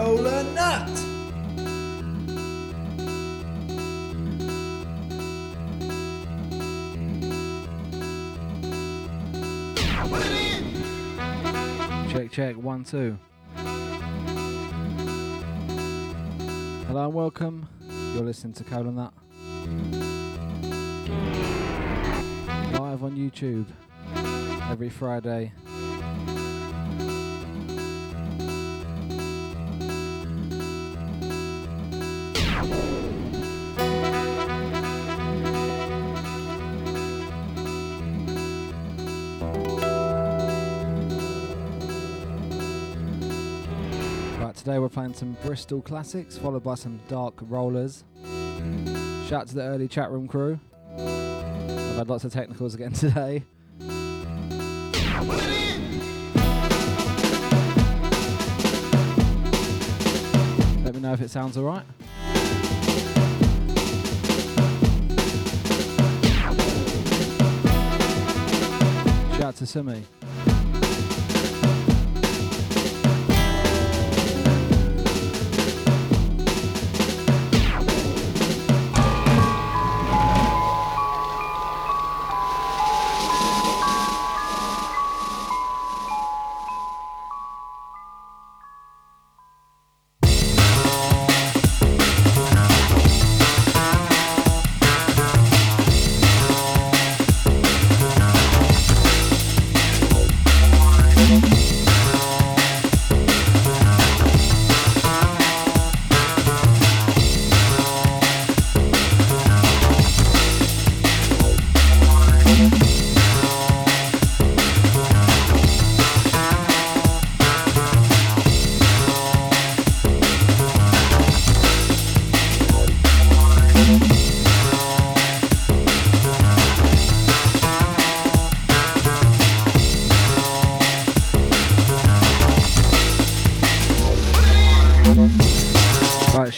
Kola Nut. Check, check, one, two. Hello and welcome. You're listening to Kola Nut. Live on YouTube every Friday. Today some Bristol classics, followed by some dark rollers. Shout out to the early chat room crew. I've had lots of technicals again today. Let me know if it sounds alright. Shout out to Simi.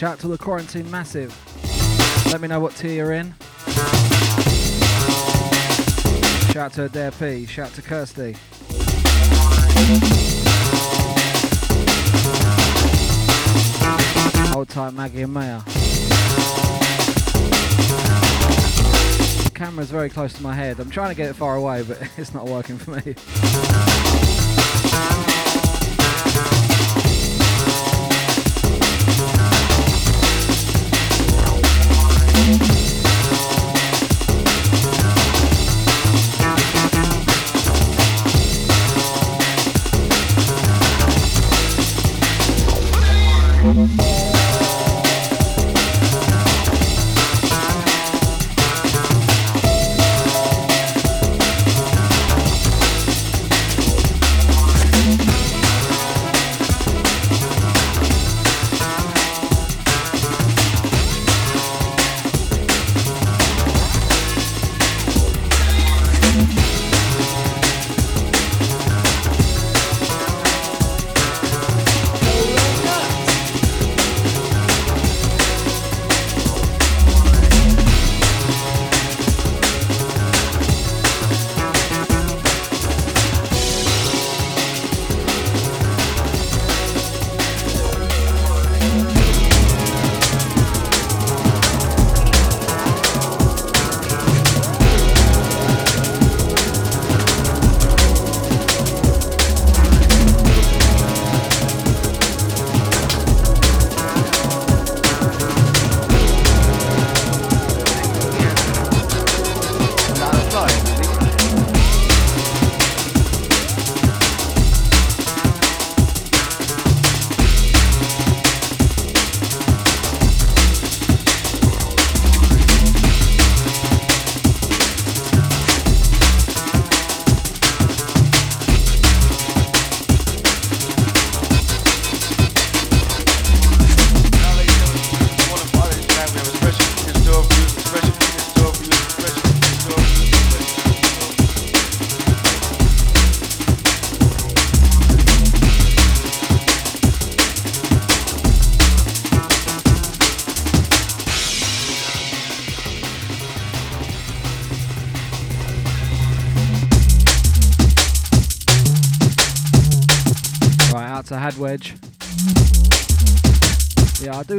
Shout out to the quarantine massive. Let me know what tier you're in. Shout out to Adair P. Shout out to Kirsty. Old time Maggie and Maya. Camera's very close to my head. I'm trying to get it far away, but it's not working for me.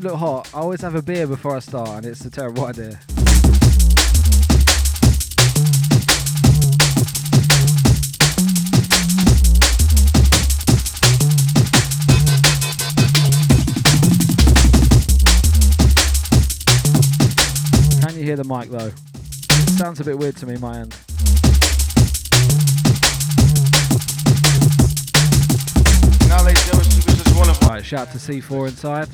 Look hot. I always have a beer before I start, and it's a terrible idea. Can you hear the mic though? It sounds a bit weird to me, my end. Shout to C4 inside.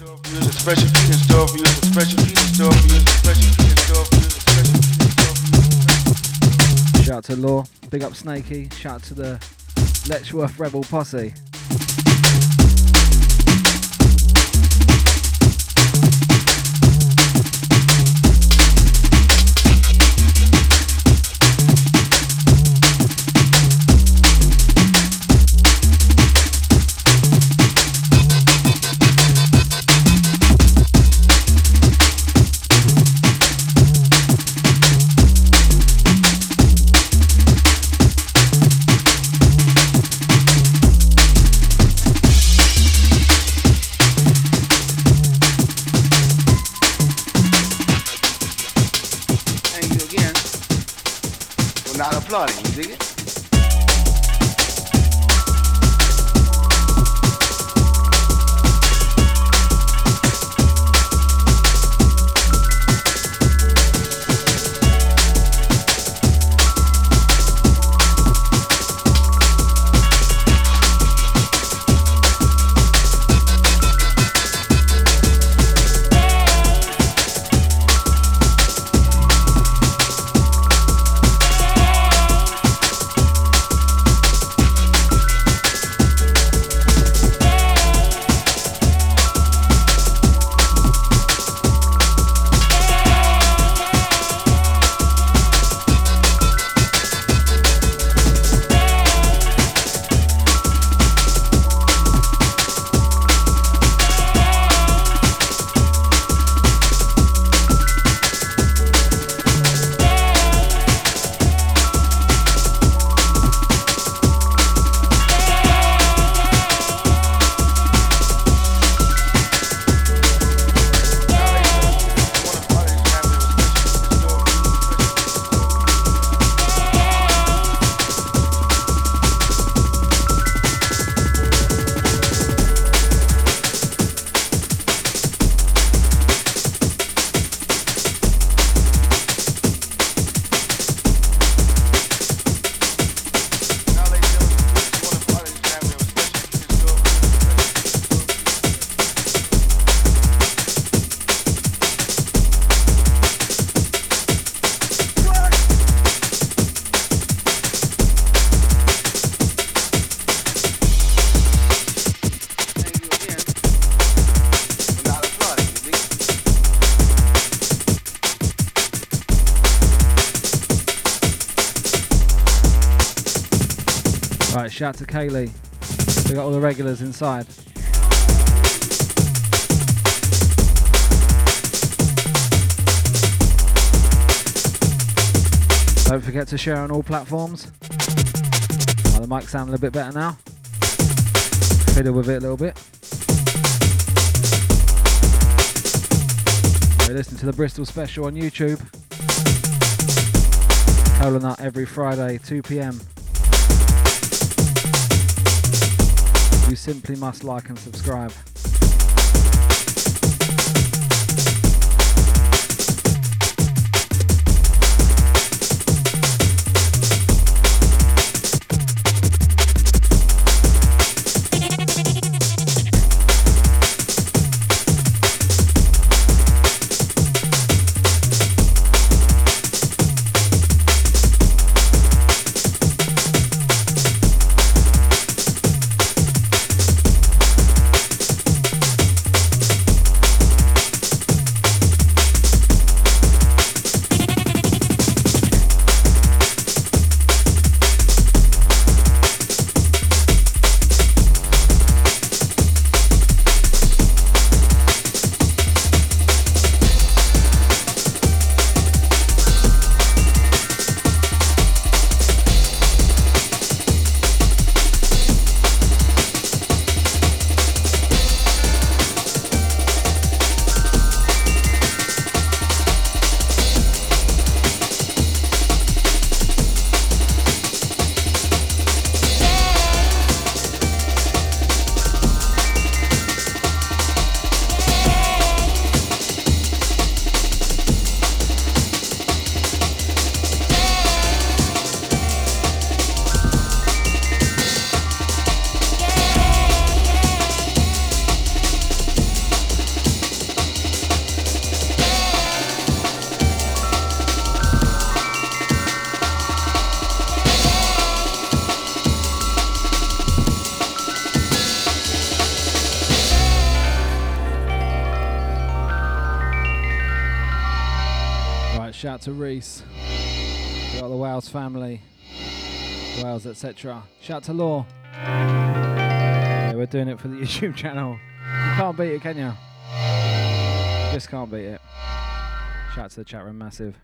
Shout to Law. Big up Snakey. Shout to the Letchworth Rebel Posse. Shout to Kaylee. We got all the regulars inside. Don't forget to share on all platforms. Oh, the mic sound a little bit better now. Fiddle with it a little bit. You're listening to the Bristol Special on YouTube. Kola Nut every Friday, 2 p.m. simply must like and subscribe. Shout to Reese. Got the Wales family. Wales, etc. Shout to Law. Yeah, we're doing it for the YouTube channel. You can't beat it, can you? just can't beat it. Shout to the chat room, massive.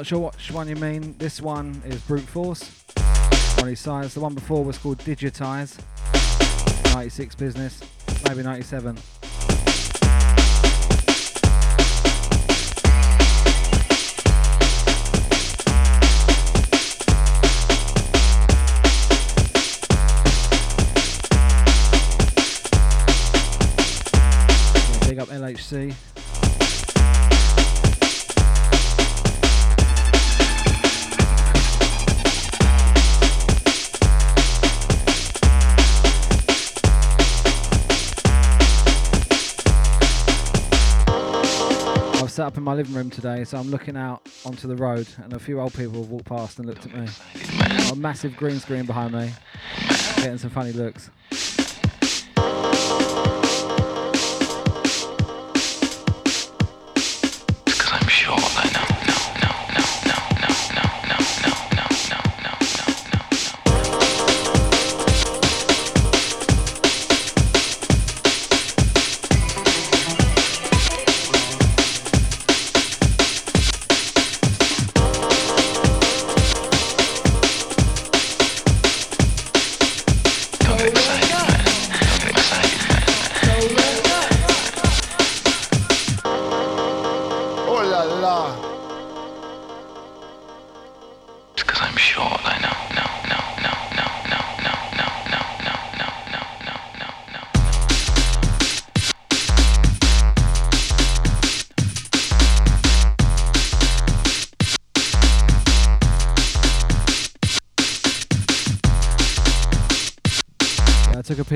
Not sure which one you mean. This one is Brute Force. His sides. The one before was called Digitize. 96 business. Maybe 97. Up in my living room today, so I'm looking out onto the road, and a few old people have walked past and looked at me. Got a massive green screen behind me, getting some funny looks.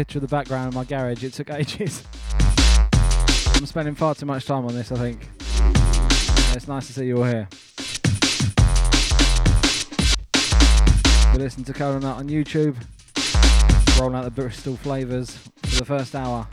Picture of the background of my garage. It took ages. I'm spending far too much time on this, I think. It's nice to see you all here. We listen to Kola Nut on YouTube, rolling out the Bristol flavours for the first hour.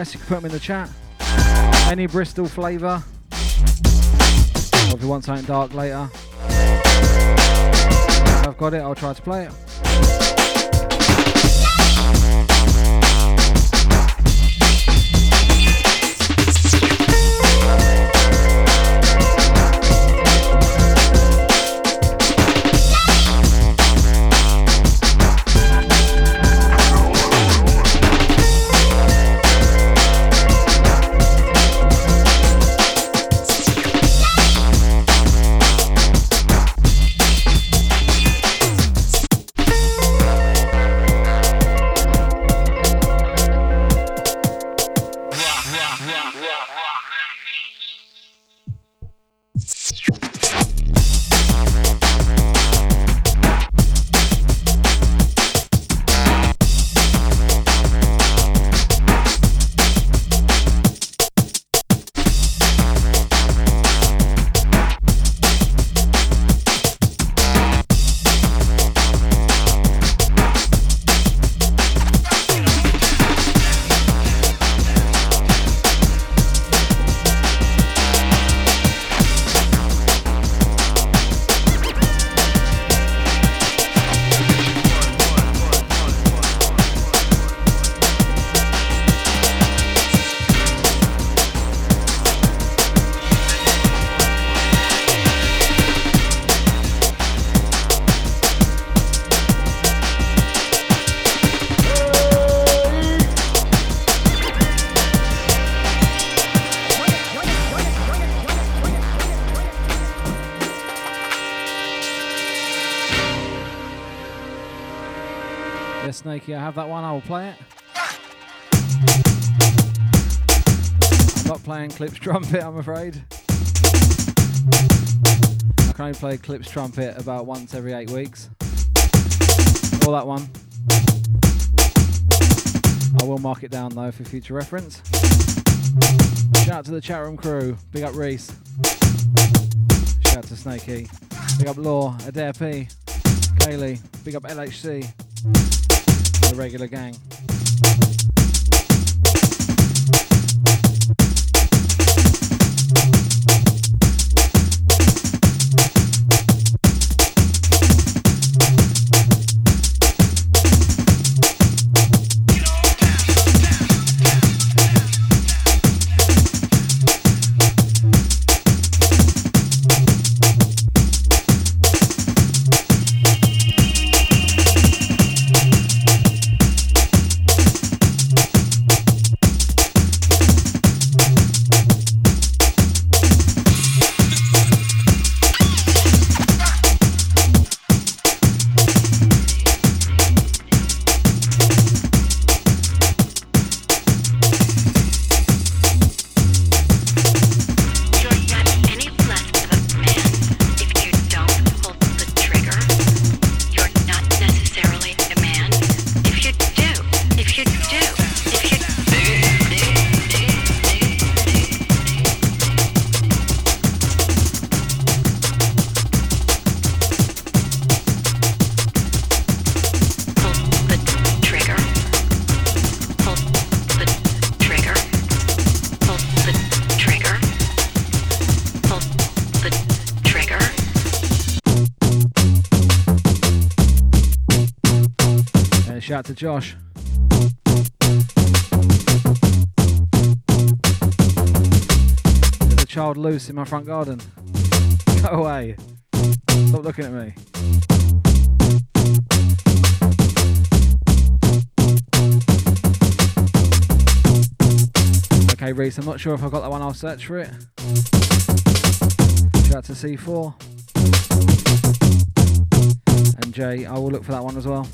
You can put them in the chat. Any Bristol flavour. Or if you want something dark later. If I've got it, I'll try to play it. Clip's trumpet, I'm afraid. I can only play Clip's trumpet about once every eight weeks. Or that one. I will mark it down though for future reference. Shout out to the chat room crew. Big up Reese. Shout out to Snakey. Big up Law, Adair P. Kaylee. Big up LHC the regular gang. Uh, out to Josh. There's a child loose in my front garden. Go away. Stop looking at me. Okay, Reese, I'm not sure if I've got that one, I'll search for it. Shout out to C4. And Jay, I will look for that one as well.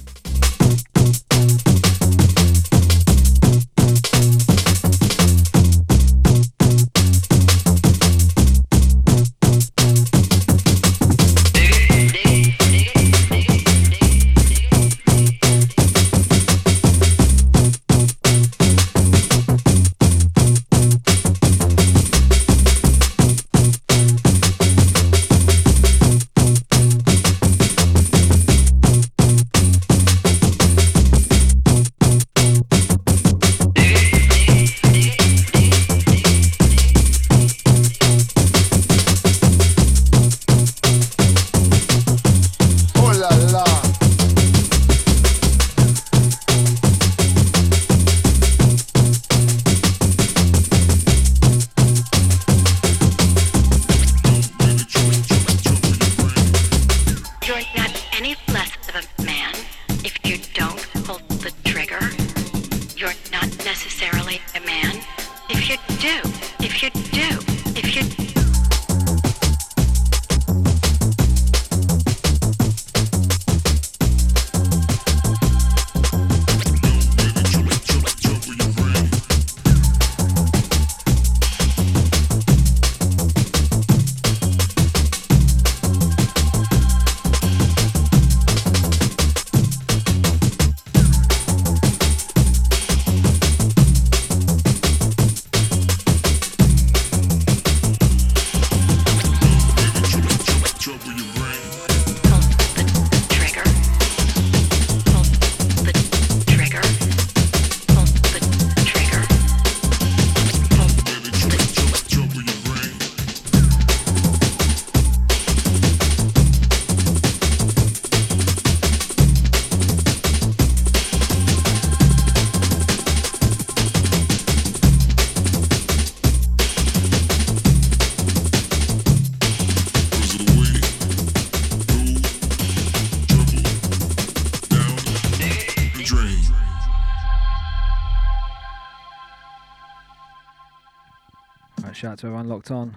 Locked on.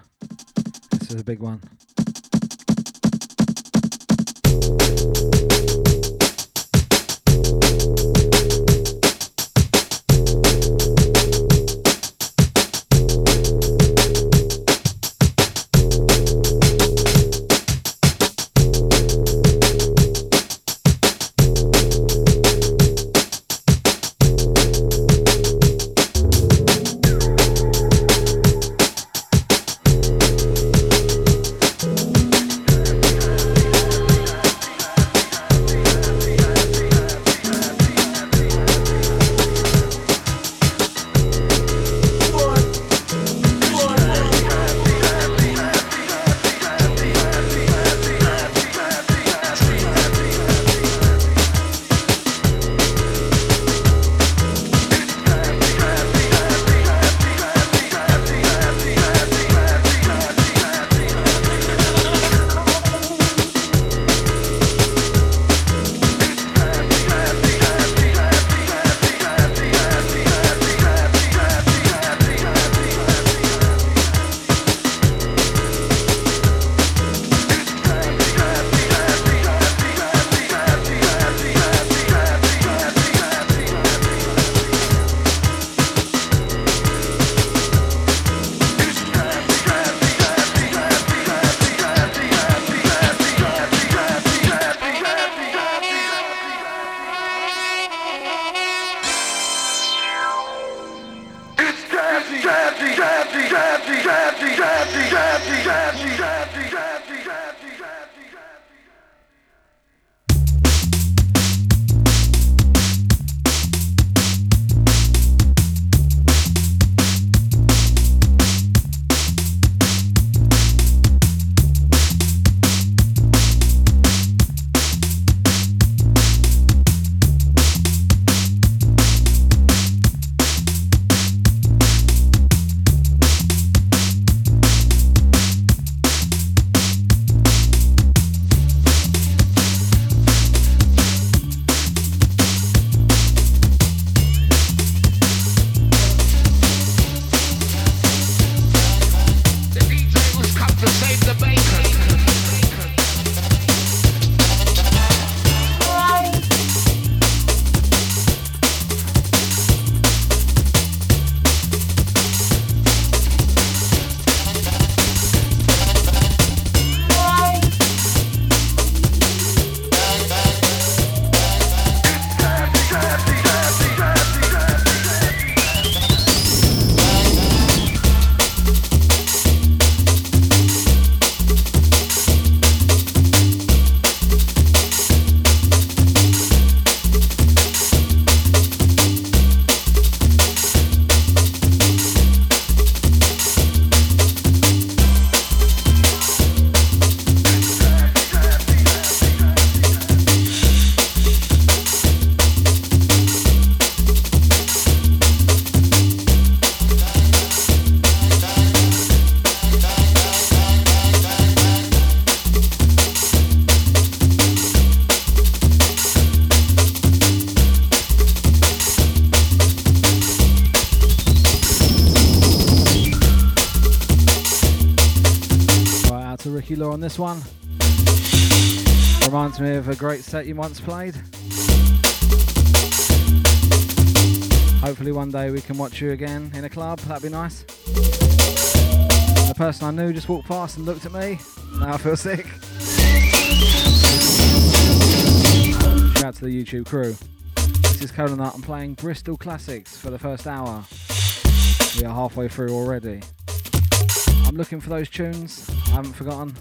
This is a big one. This one. Reminds me of a great set you once played. Hopefully one day we can watch you again in a club, that'd be nice. The person I knew just walked past and looked at me. Now I feel sick. Shout out to the YouTube crew. This is Kola Nut. I'm playing Bristol Classics for the first hour. We are halfway through already. I'm looking for those tunes. I haven't forgotten.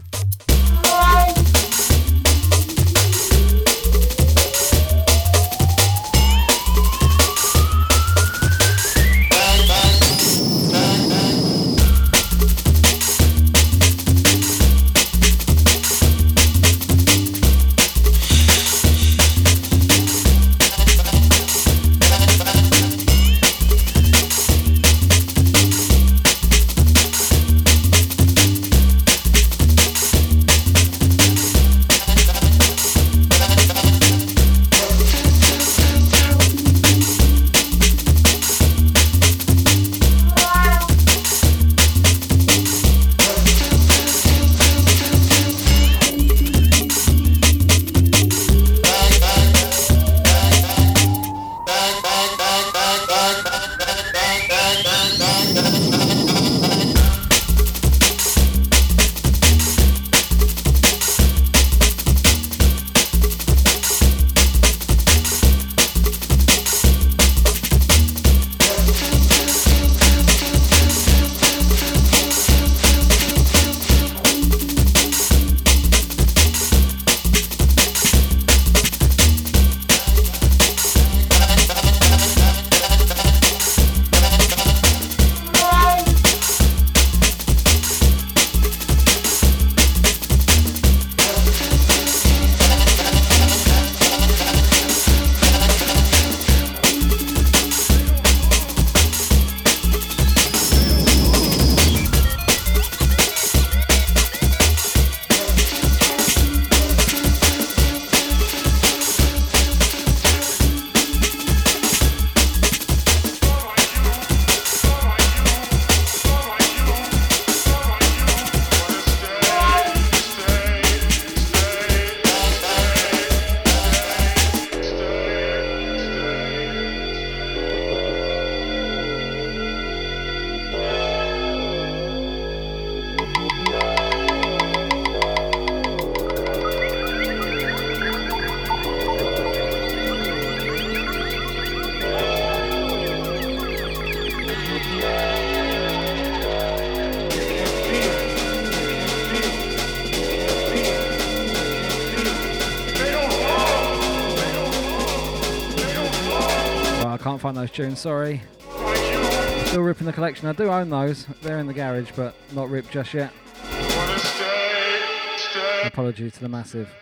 Tunes, sorry. Still ripping the collection. I do own those. They're in the garage, but not ripped just yet. Apology to the massive.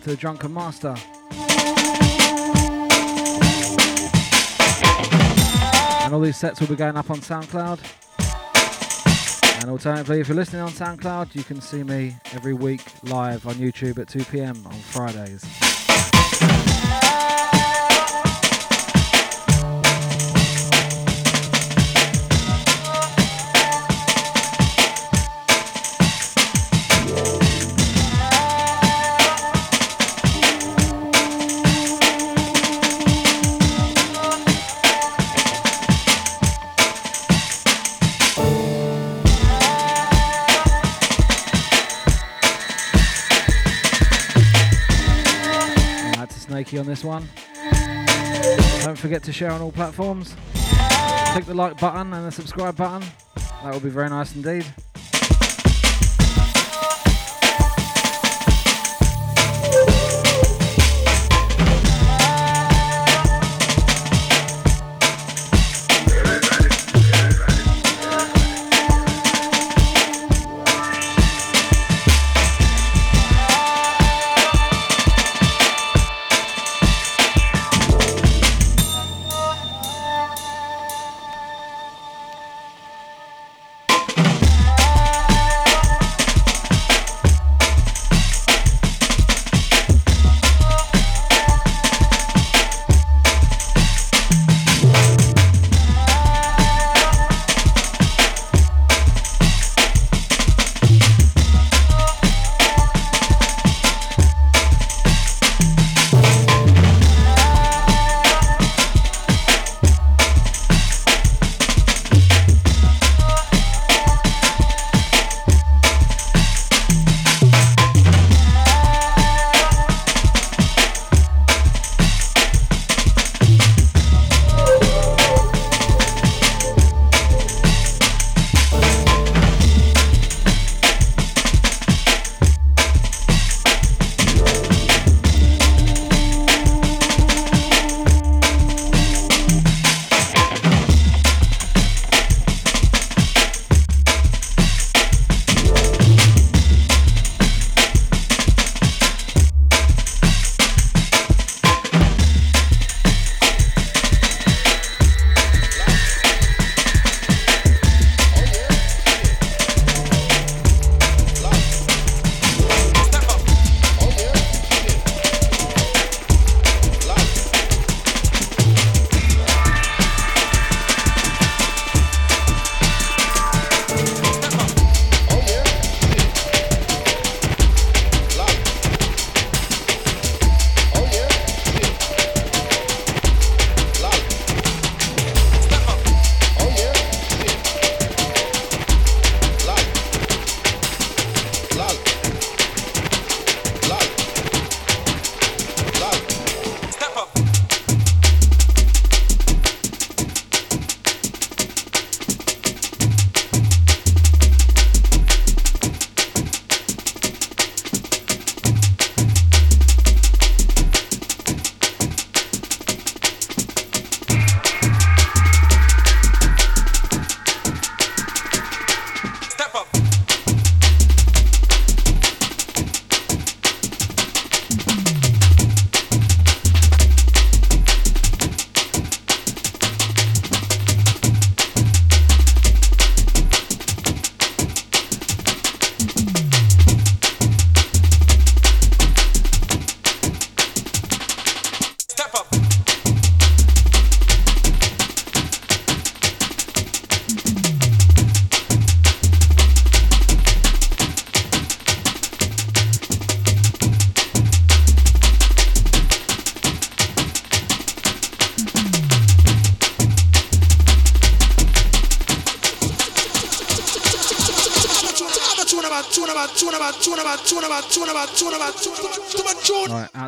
Shout to the Drunken Master. And all these sets will be going up on SoundCloud. And alternatively, if you're listening on SoundCloud, you can see me every week live on YouTube at 2 pm on Fridays. This one. Don't forget to share on all platforms. Click the like button and the subscribe button. That would be very nice indeed.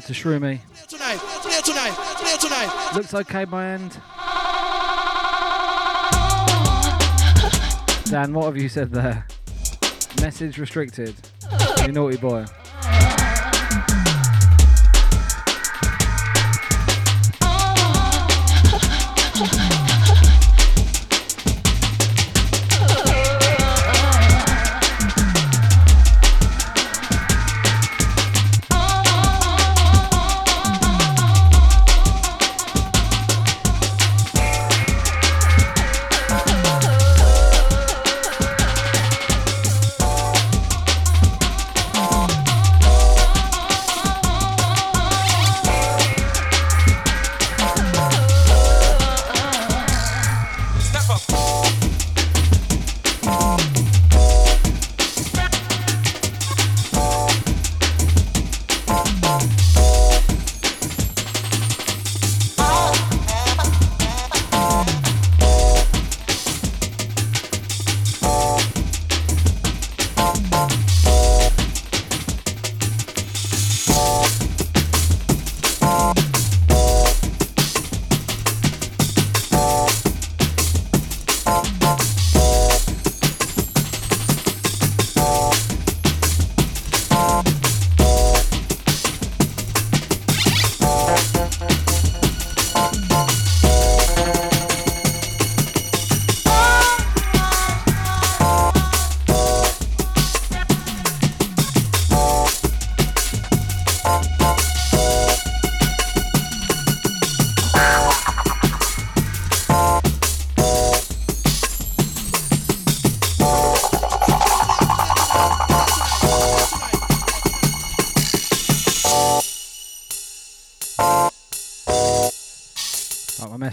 Out to Shroomy. Looks okay by end. Dan, what have you said there? Message restricted. You naughty boy.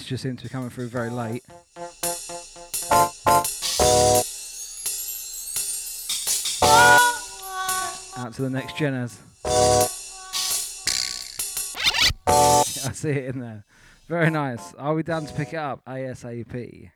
Messages seem to be coming through very late. Out to the next Jenners. I see it in there. Very nice. Are we down to pick it up ASAP?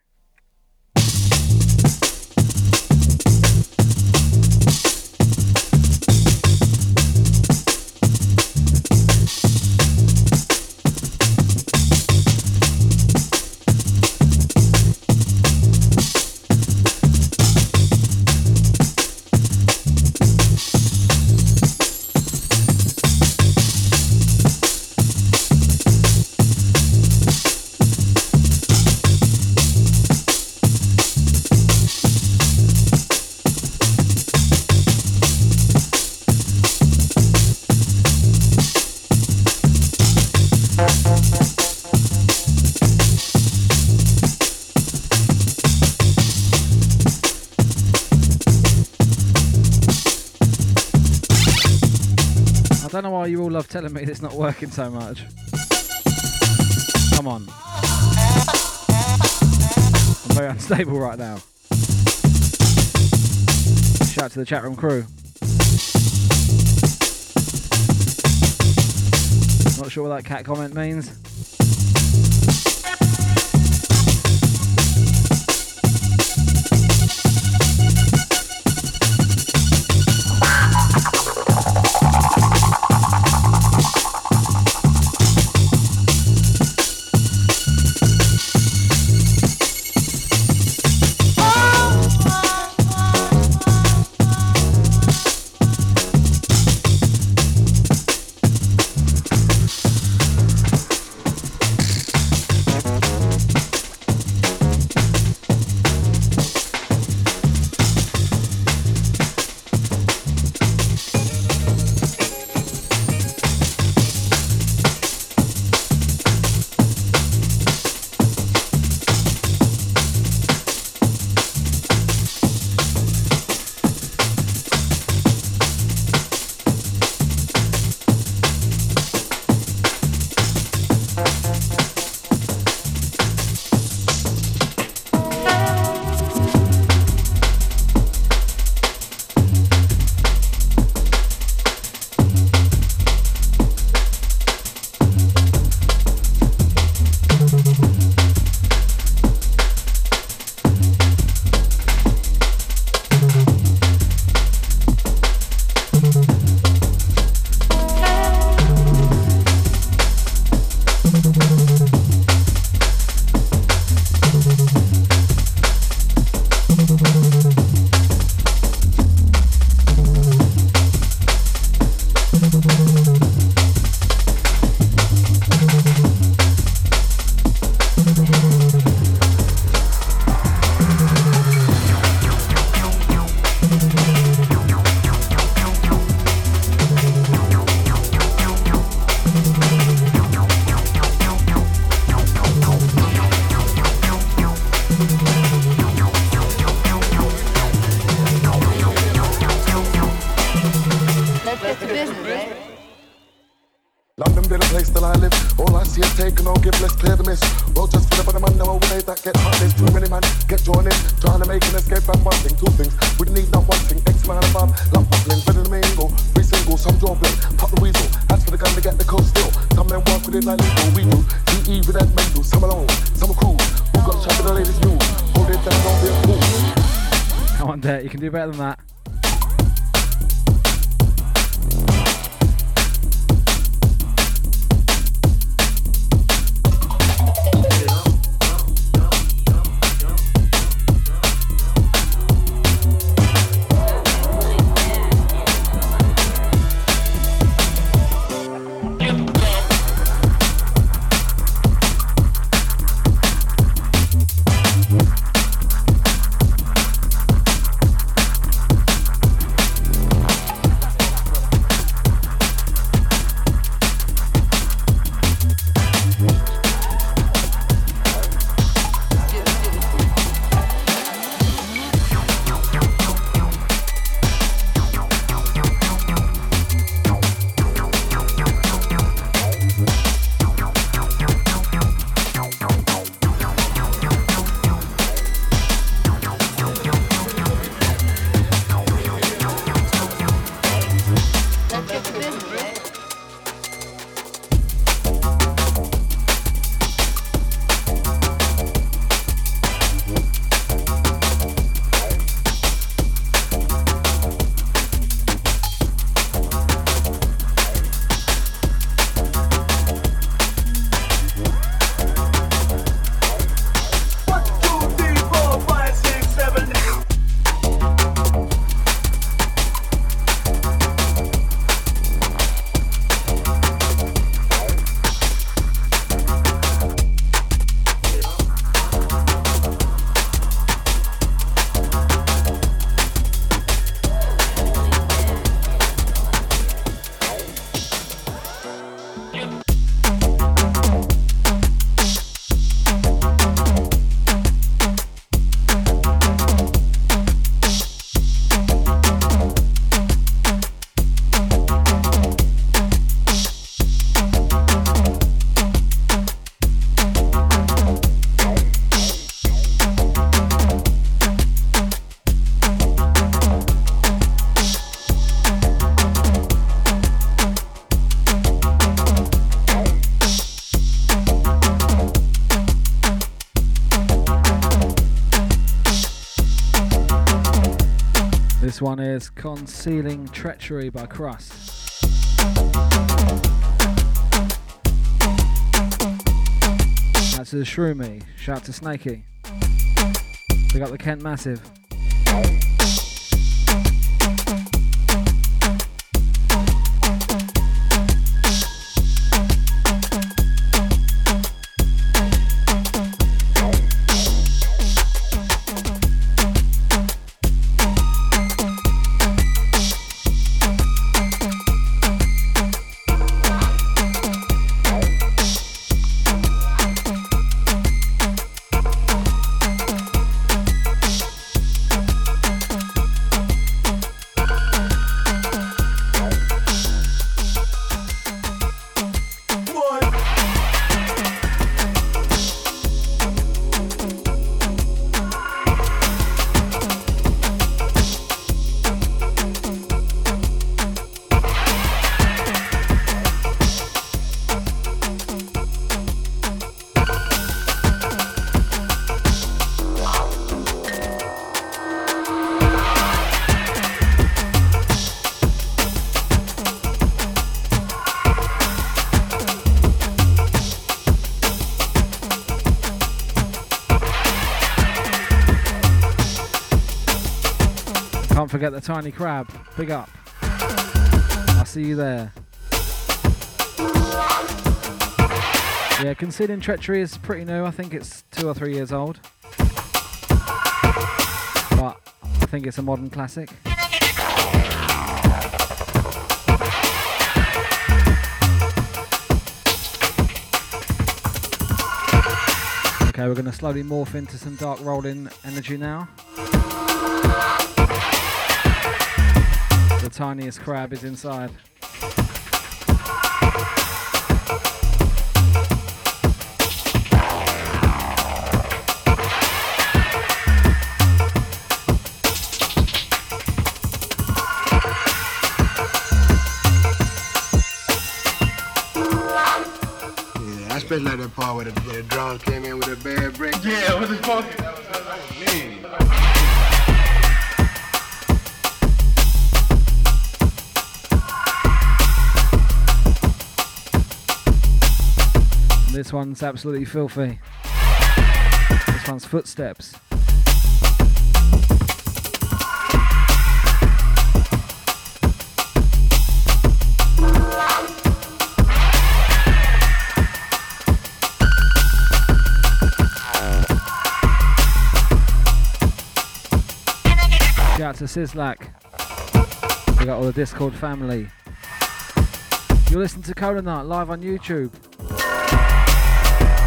Telling me it's not working so much. Come on. I'm very unstable right now. Shout out to the chat room crew. Not sure what that cat comment means. One is Concealing Treachery by Krust. That's to the Shroomy. Shout to Snakey. We got the Kent Massive. Tiny crab. Big up. I'll see you there. Yeah, Concealing Treachery is pretty new. I think it's two or three years old. But I think it's a modern classic. Okay, we're going to slowly morph into some dark rolling energy now. Tiniest crab is inside. Especially like that part where the, This one's absolutely filthy. This one's Footsteps. Shout out to Sislak. We got all the Discord family. You're listening to Kola live on YouTube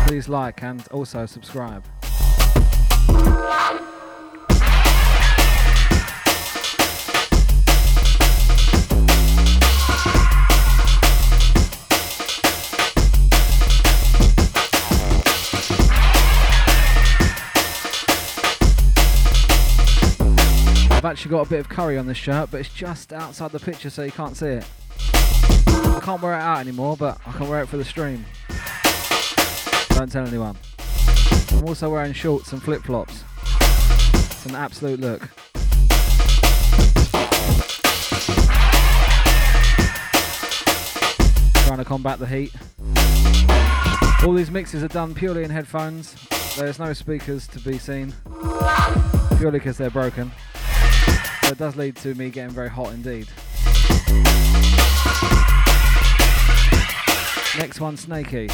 please like and also subscribe. I've actually got a bit of curry on this shirt, but it's just outside the picture so you can't see it. I can't wear it out anymore, but I can wear it for the stream. Don't tell anyone. I'm also wearing shorts and flip flops. It's an absolute look. Trying to combat the heat. All these mixes are done purely in headphones. There's no speakers to be seen, purely because they're broken. It does lead to me getting very hot indeed. Next one, Snaky.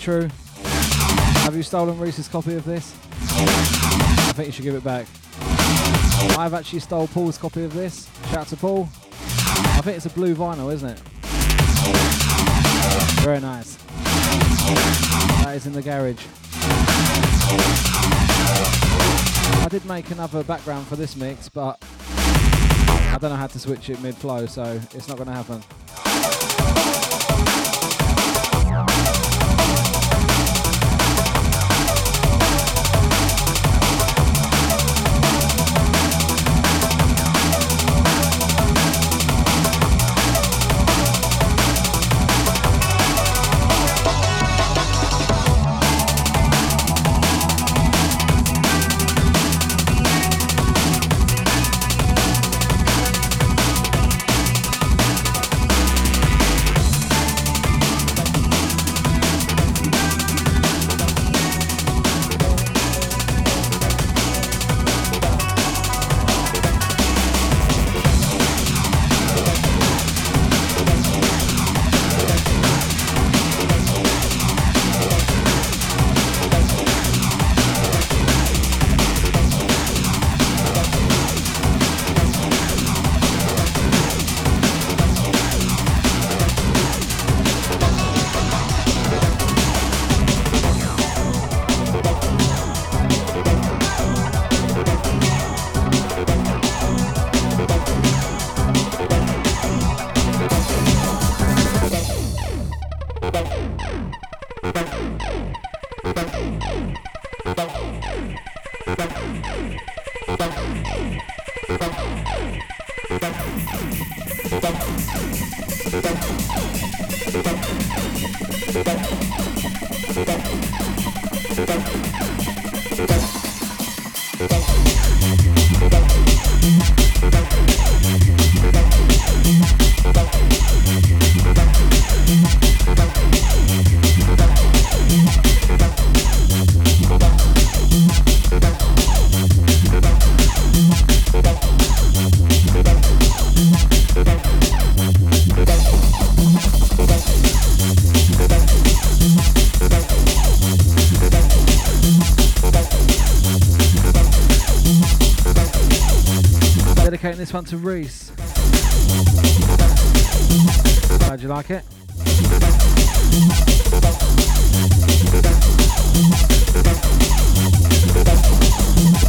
True? Have you stolen Reese's copy of this? I think you should give it back. I've actually stole Paul's copy of this. Shout out to Paul. I think it's a blue vinyl, isn't it? Very nice. That is in the garage. I did make another background for this mix, but I don't know how to switch it mid-flow, so it's not going to happen. This to Reese. How'd you like it? Thank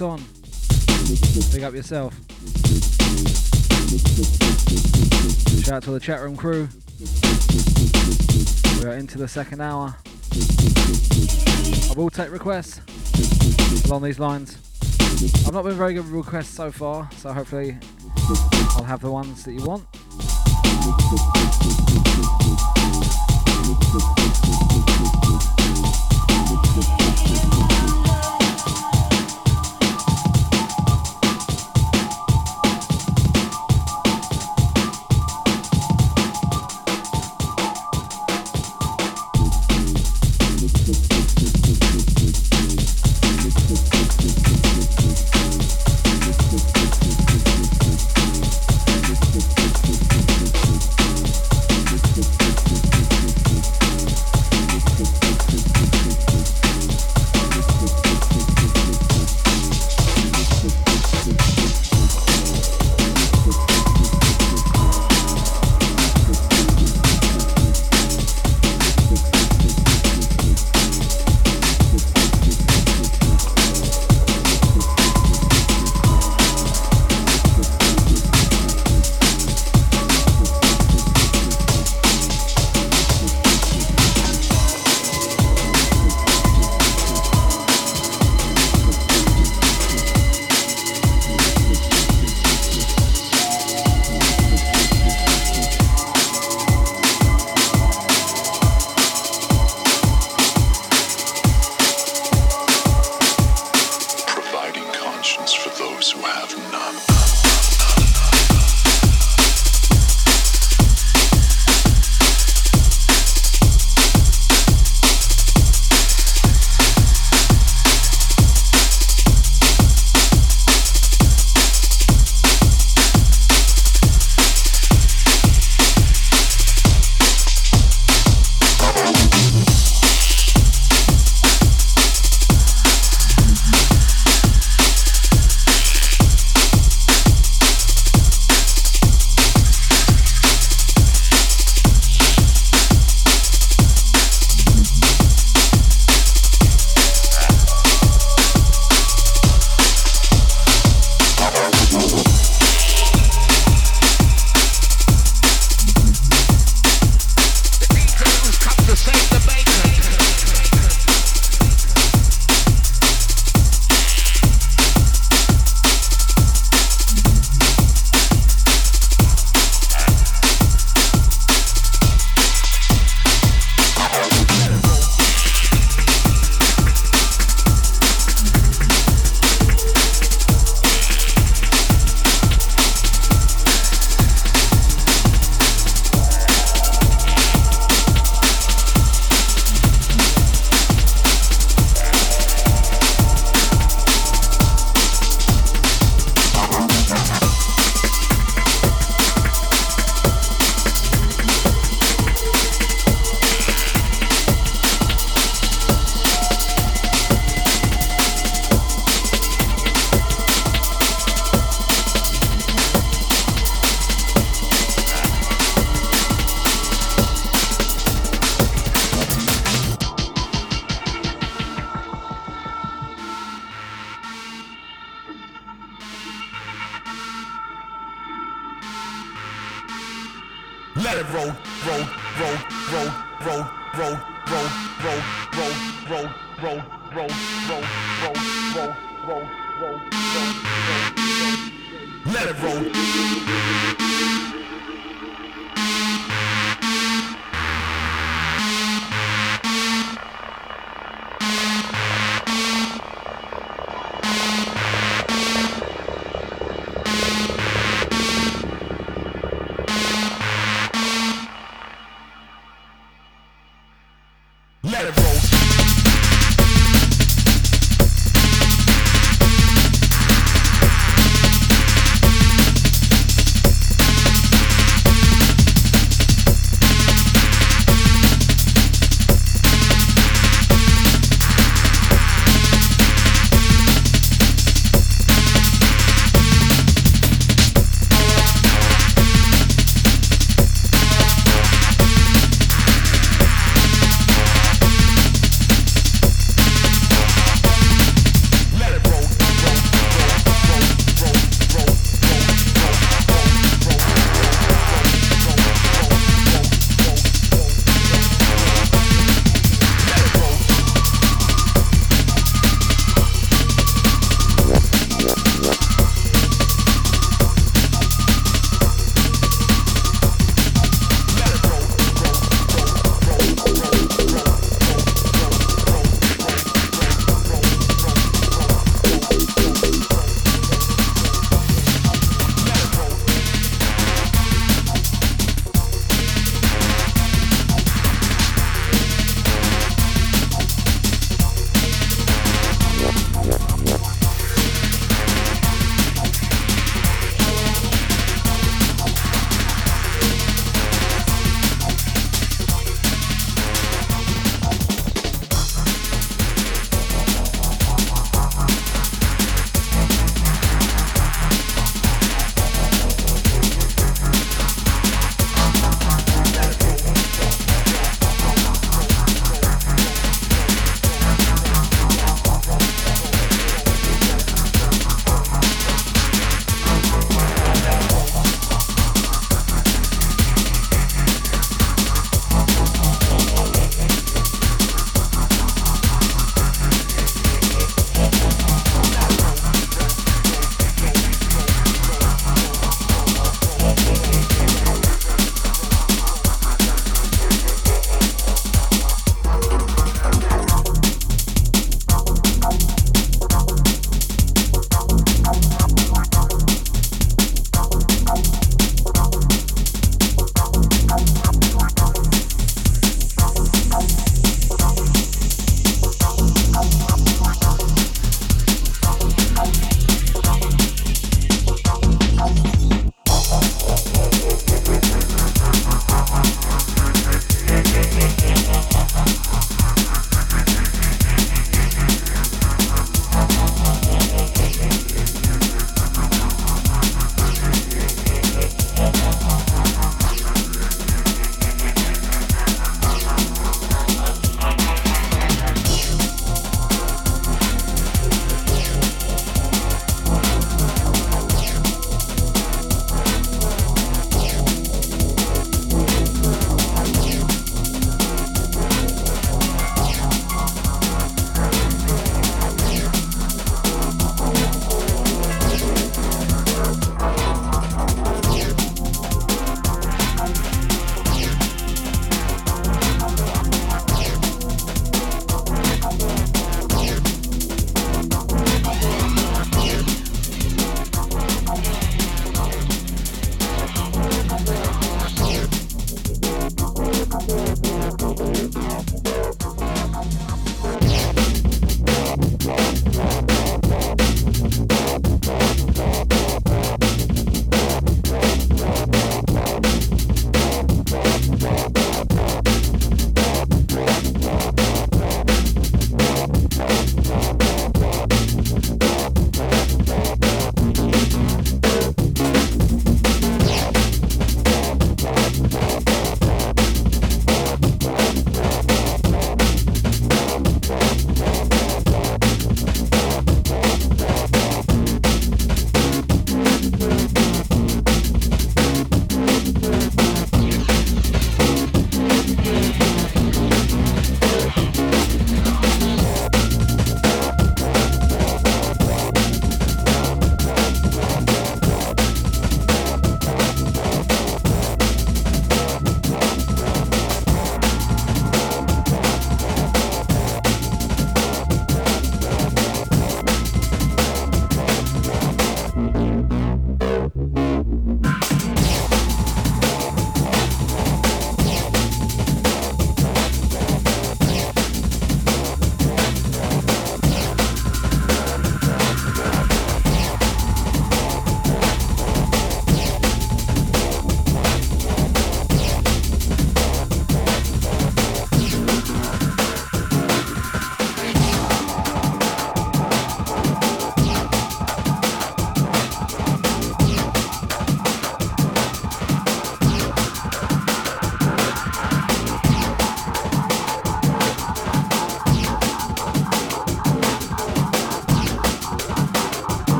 on. Big up yourself. Shout out to the chat room crew. We are into the second hour. I will take requests along these lines. I've not been very good with requests so far, so hopefully I'll have the ones that you want.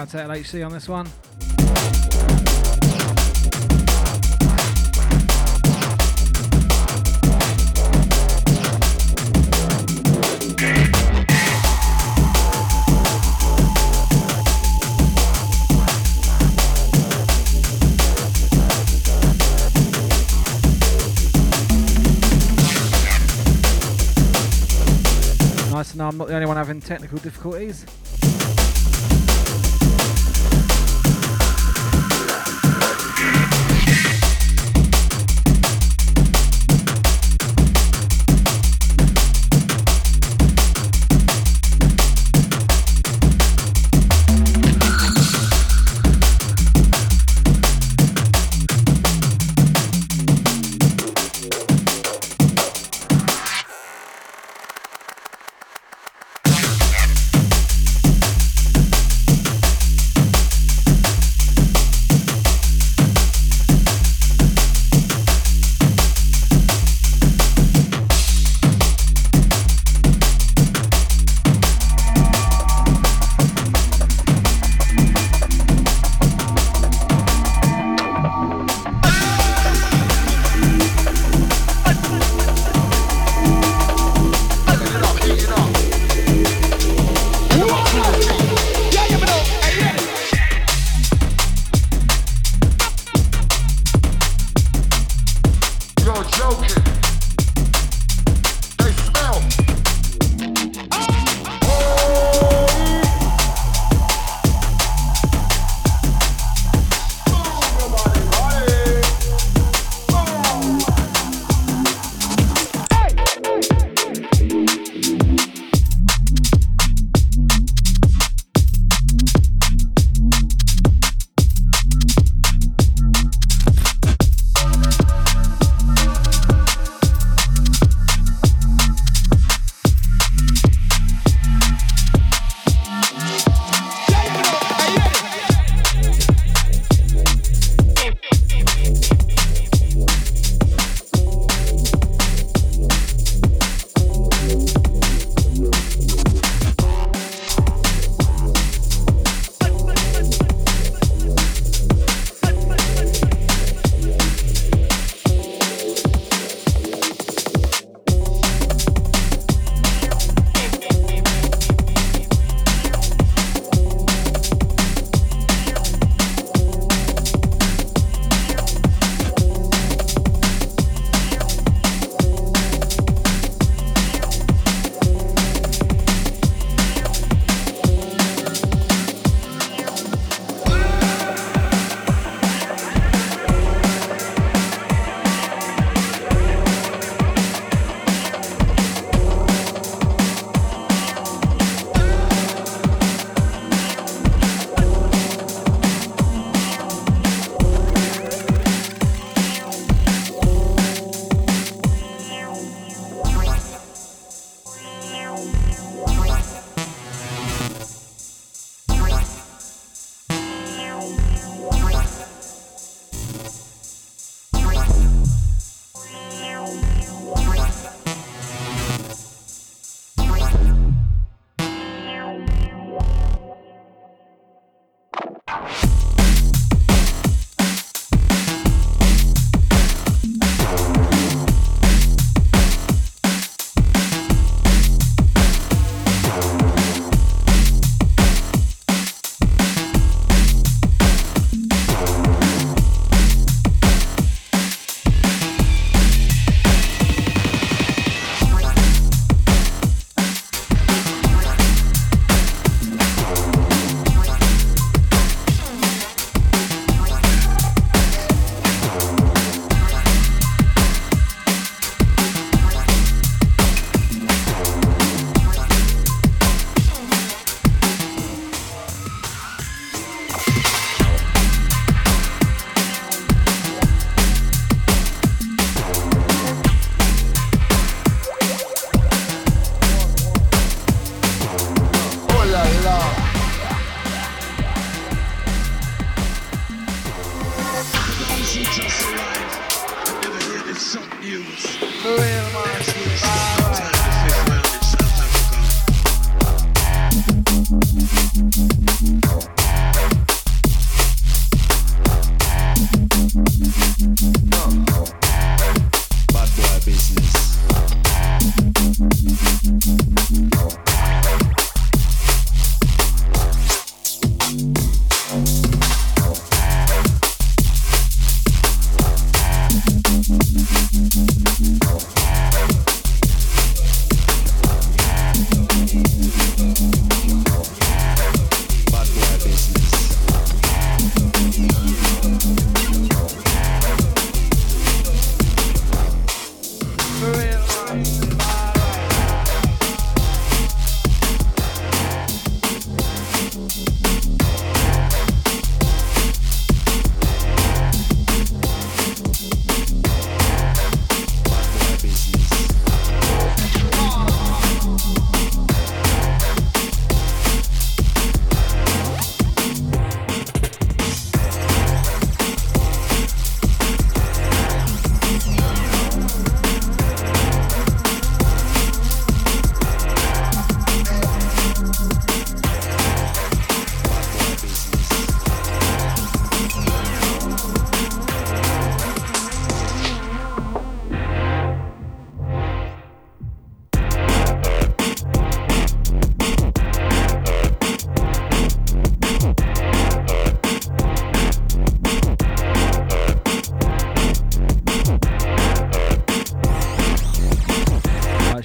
Out to LHC on this one. Nice to know I'm not the only one having technical difficulties.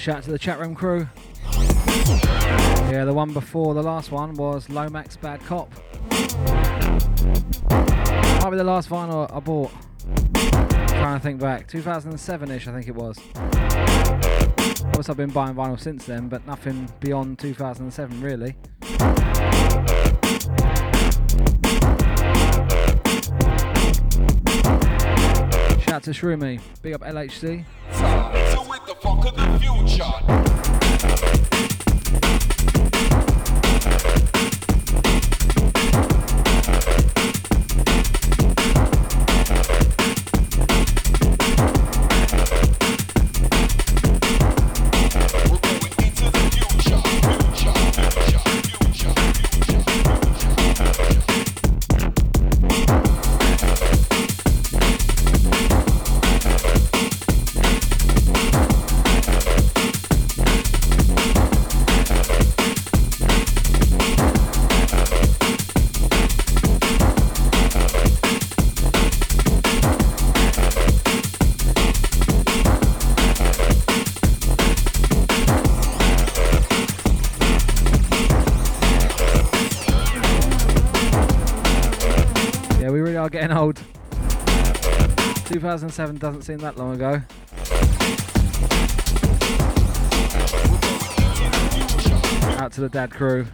Shout out to the chat room crew. Yeah, the one before the last one was Lomax Bad Cop. Might be the last vinyl I bought. Trying to think back. 2007 ish, I think it was. Of course, I've been buying vinyl since then, but nothing beyond 2007 really. Shout out to Shroomy. Big up LHC. Yeah, 2007 doesn't seem that long ago. Out to the dad crew.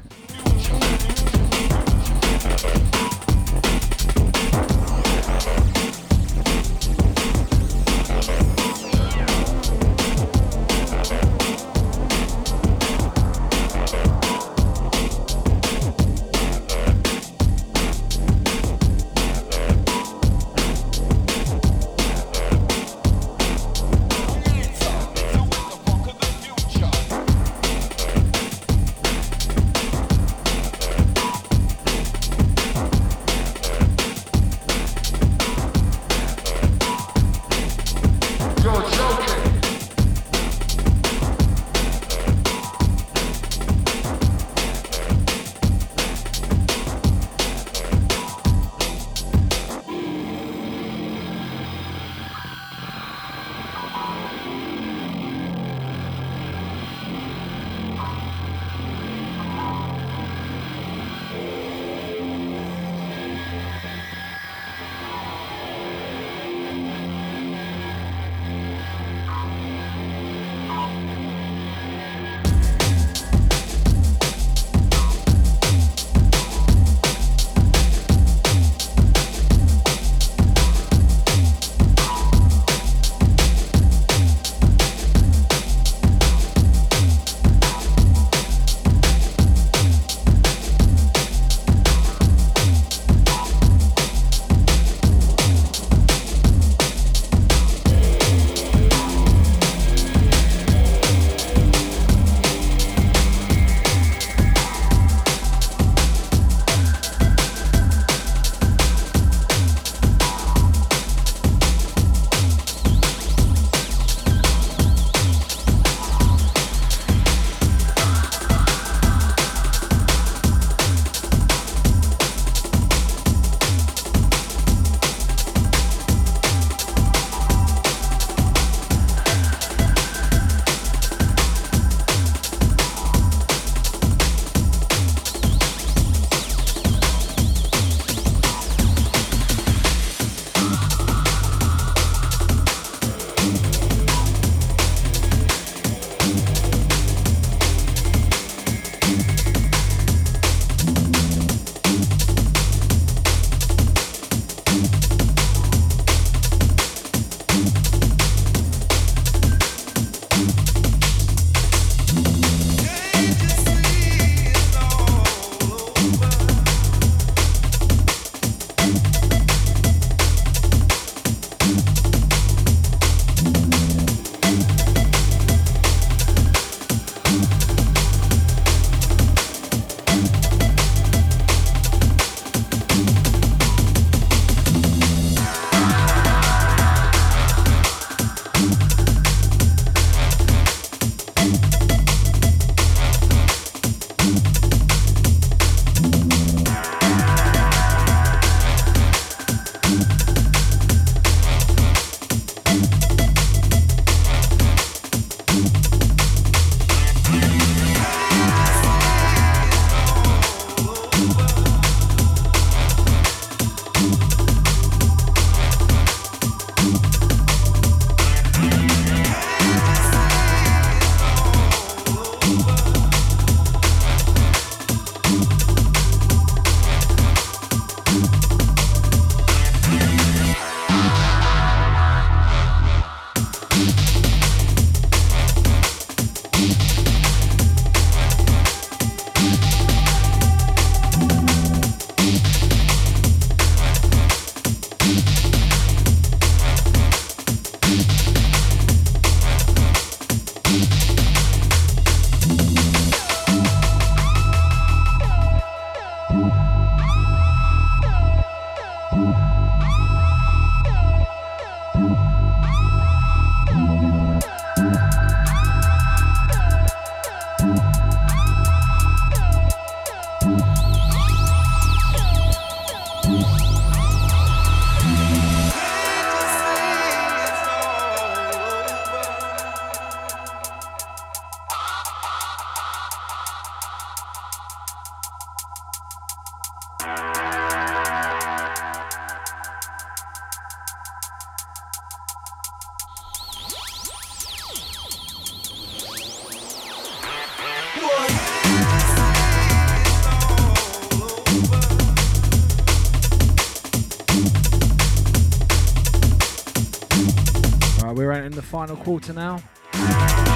Final quarter now.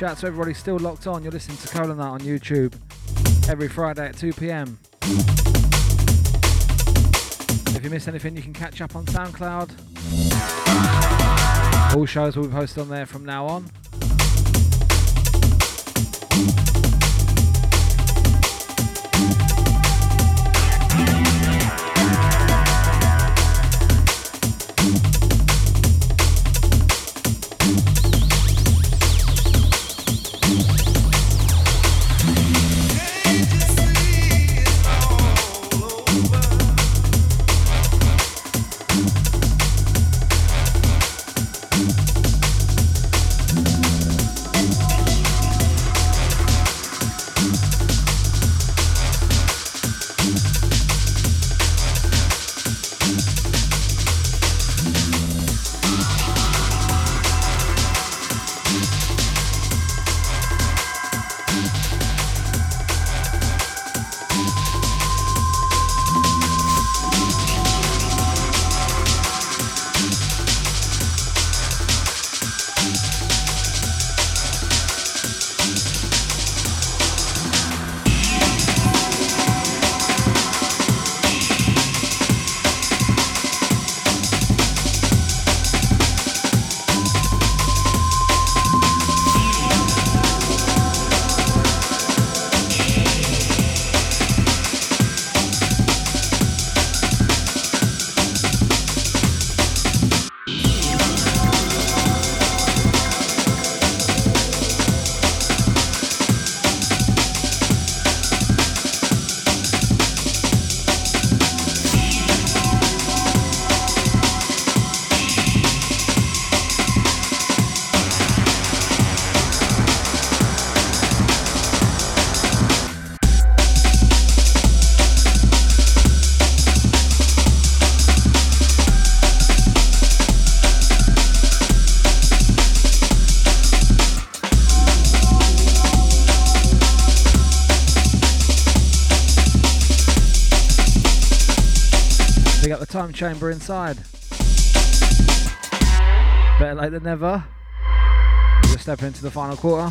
Shout out to everybody still locked on. You're listening to Kola Nut on YouTube every Friday at 2 pm. If you miss anything, you can catch up on SoundCloud. All shows will be posted on there from now on. Time chamber inside. Better late than never. We're stepping into the final quarter.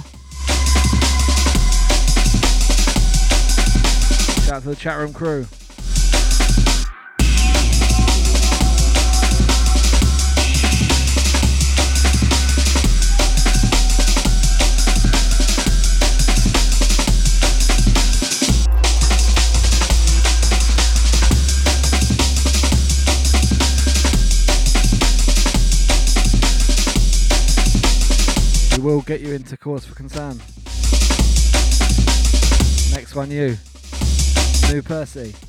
Shout out to the chat room crew. Get you into cause for concern. Next one, you. New Percy.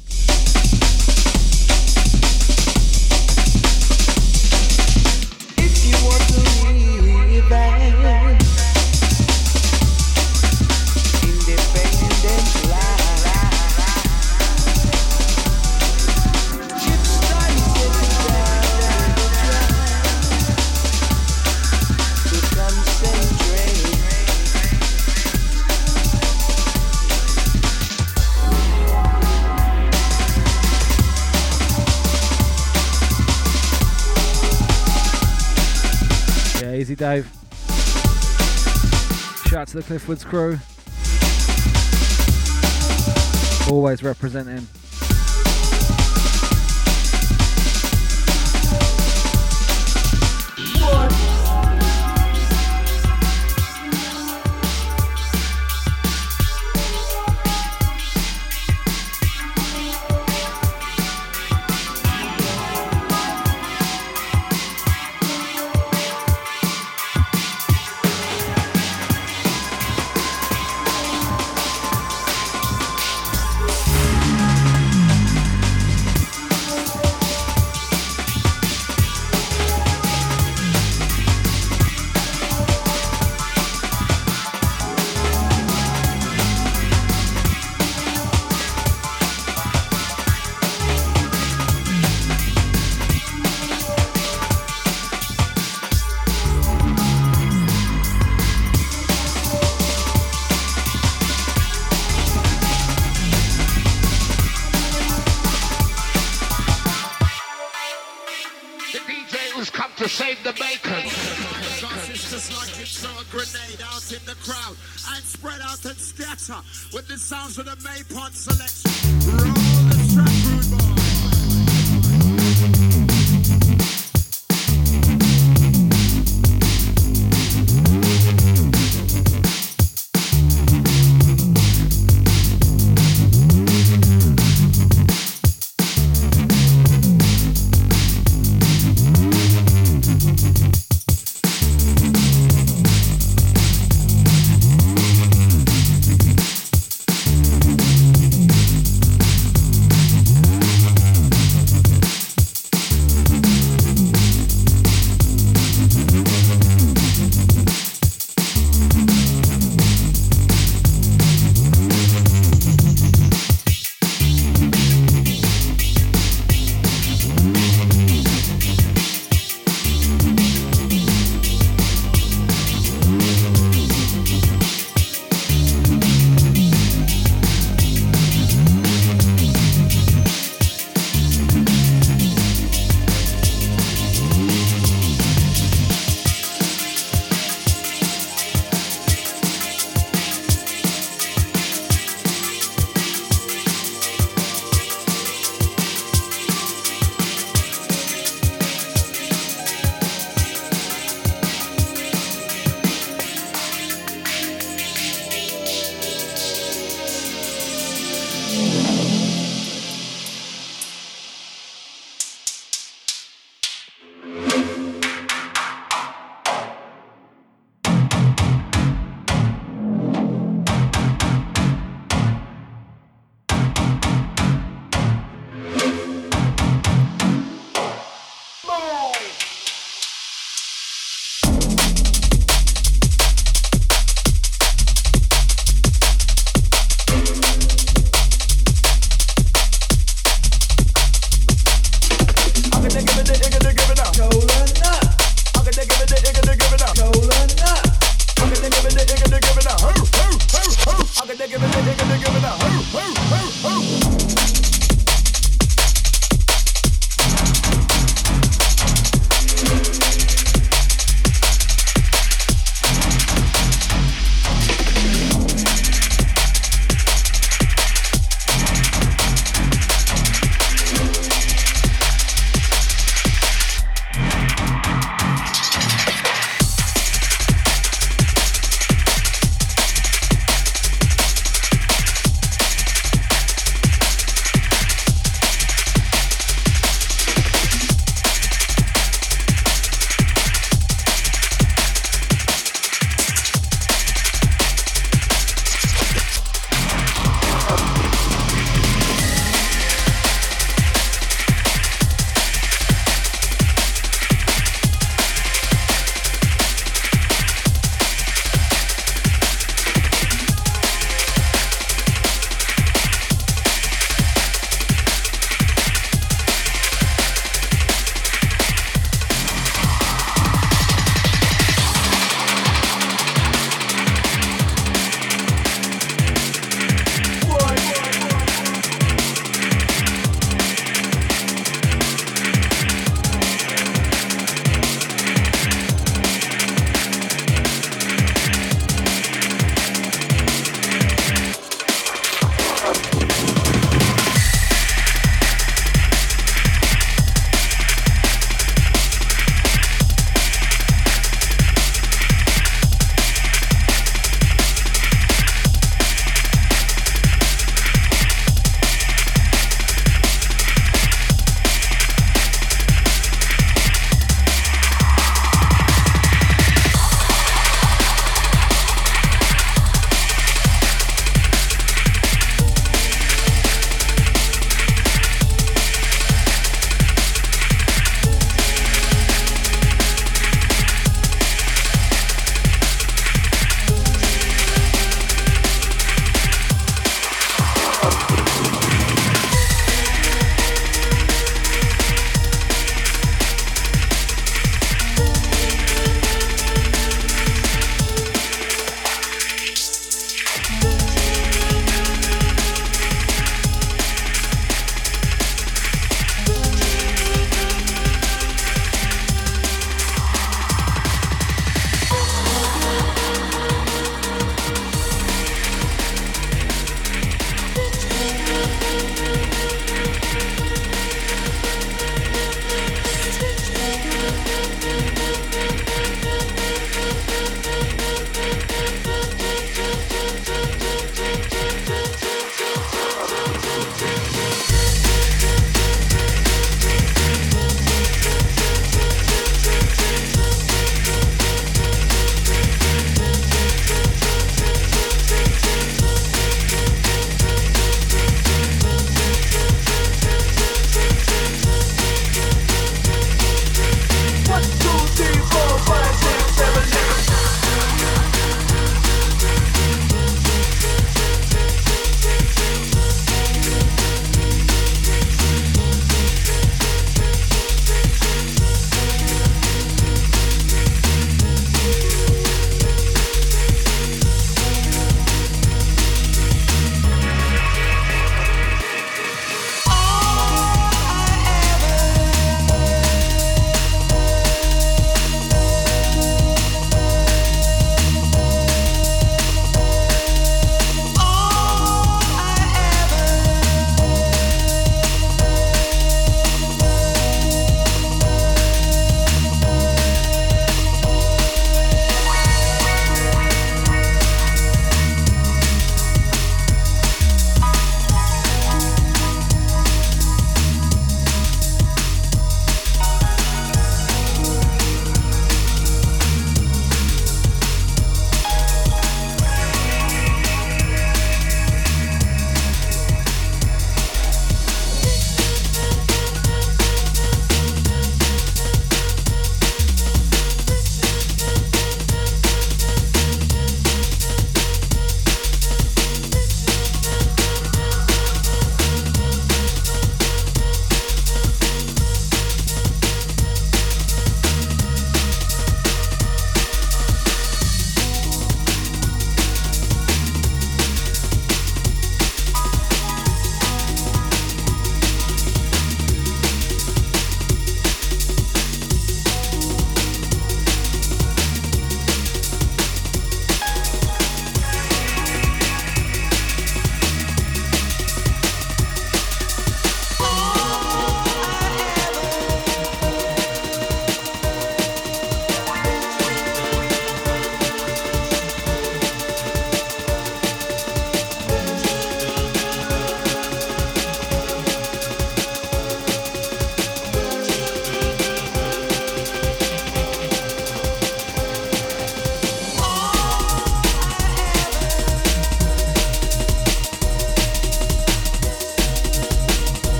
The Cliffwoods crew. Always representing. With sounds of the Maypont selection.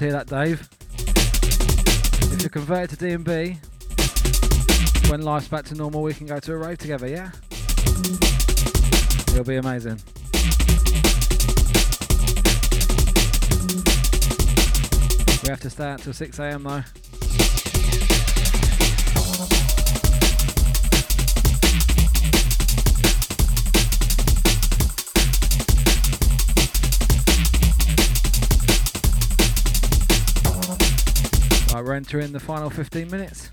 To hear that, Dave. If you're converted to D&B, when life's back to normal, we can go to a rave together, yeah? It'll be amazing. We have to stay out till 6 a.m. though. Entering the final 15 minutes.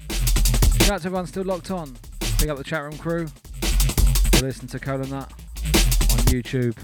Shout out to everyone still locked on. Pick up the chat room crew. Listen to Kola Nut on YouTube.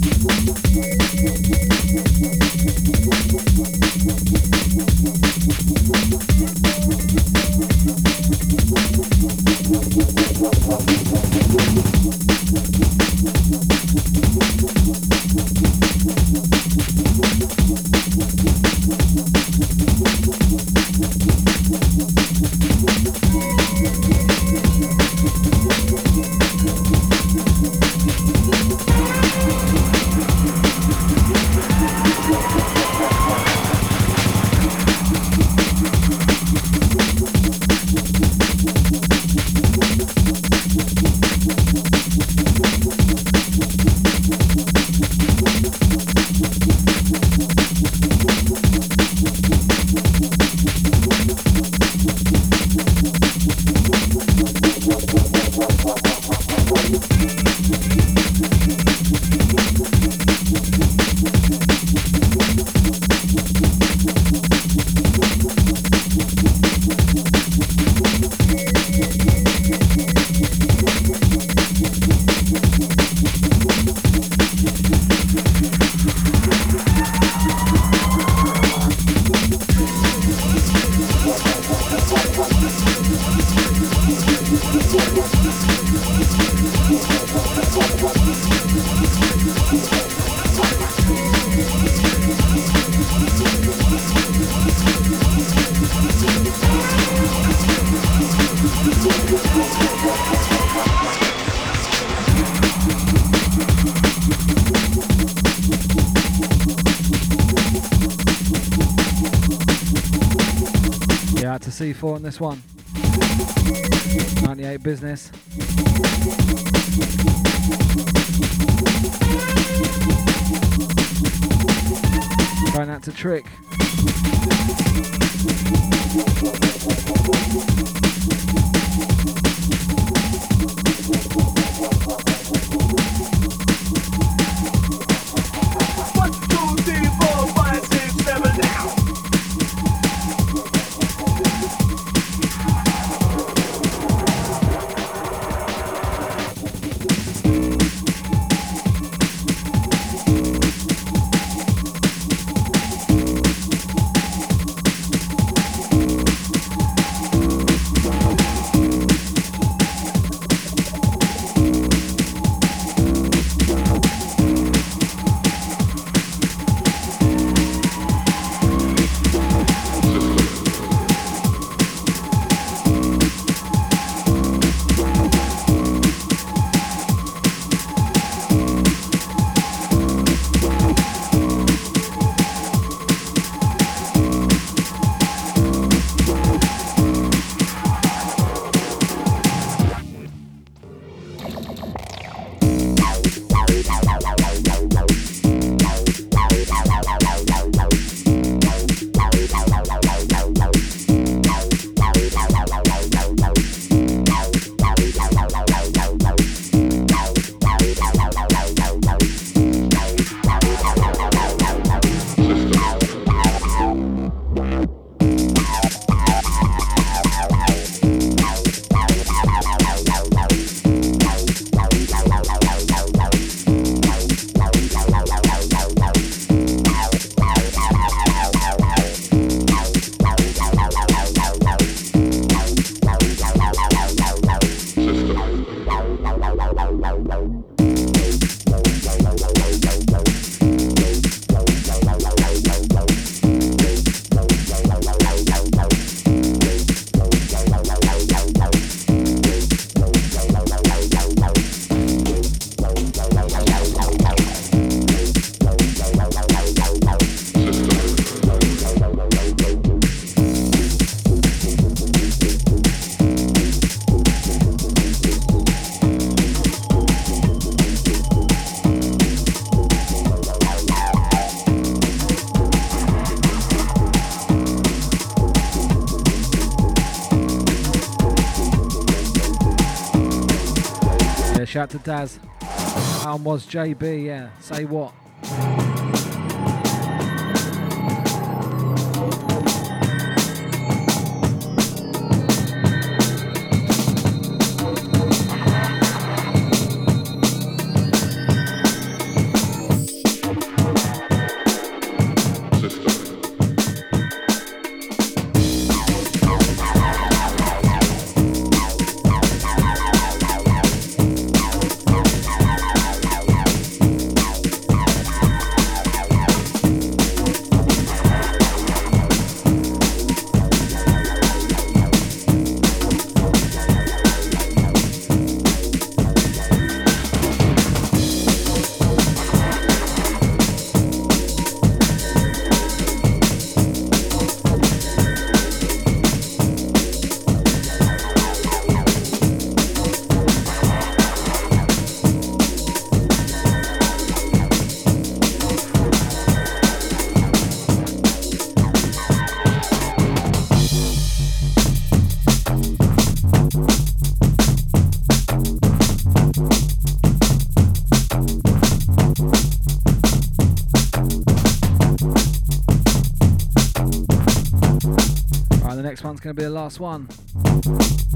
people. C4 on this one. 98 business. Going out to Trick. Shout to Daz. Um, was JB, yeah. Say what? Next one's going to be the last one.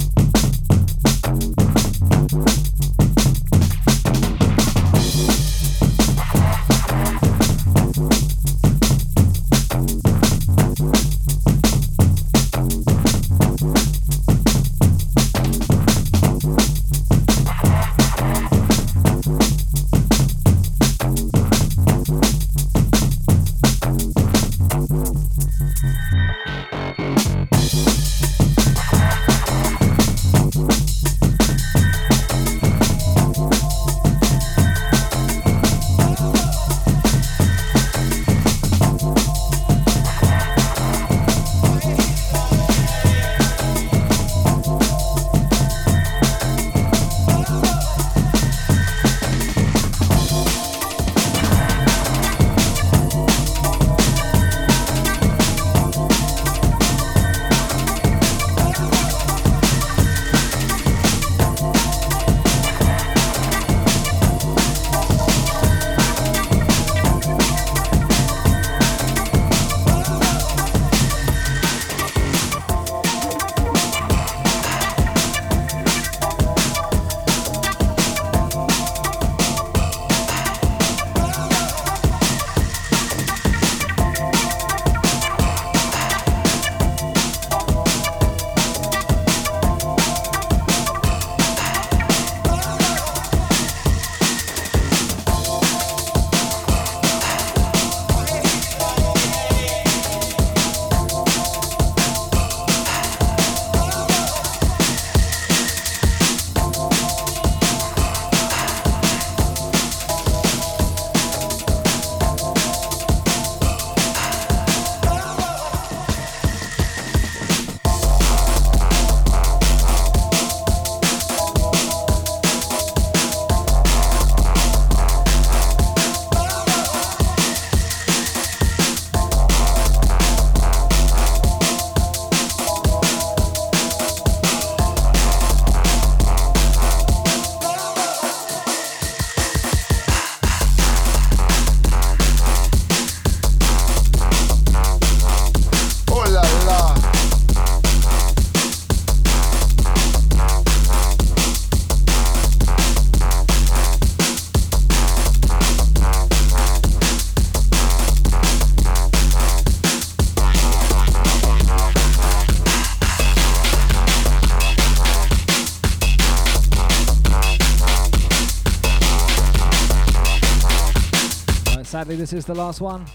Sadly, this is the last one.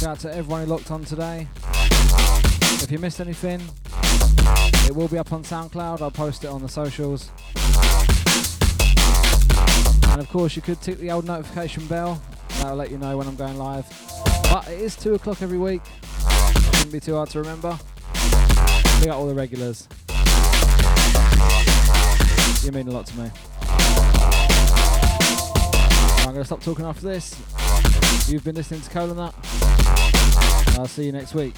Shout out to everyone who locked on today. If you missed anything, it will be up on SoundCloud. I'll post it on the socials. And of course, you could tick the old notification bell. That'll let you know when I'm going live. But it is 2 o'clock every week. Shouldn't be too hard to remember. We got all the regulars. You mean a lot to me. I'm going to stop talking after this. You've been listening to Kola Nut. I'll see you next week.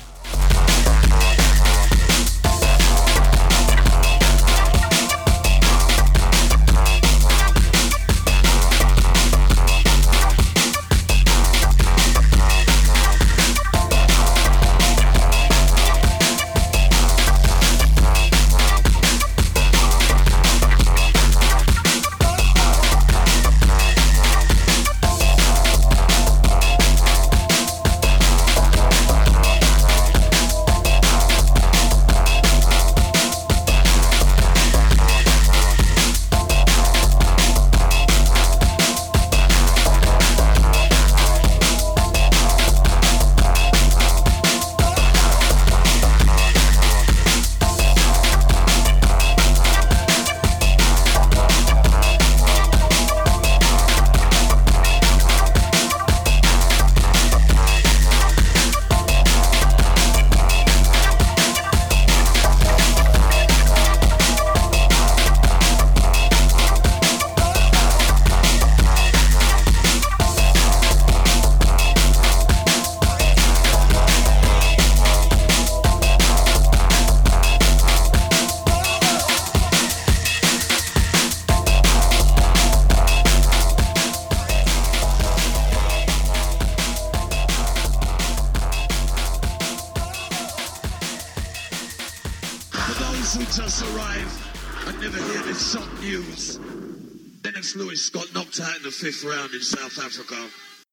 Fifth round in South.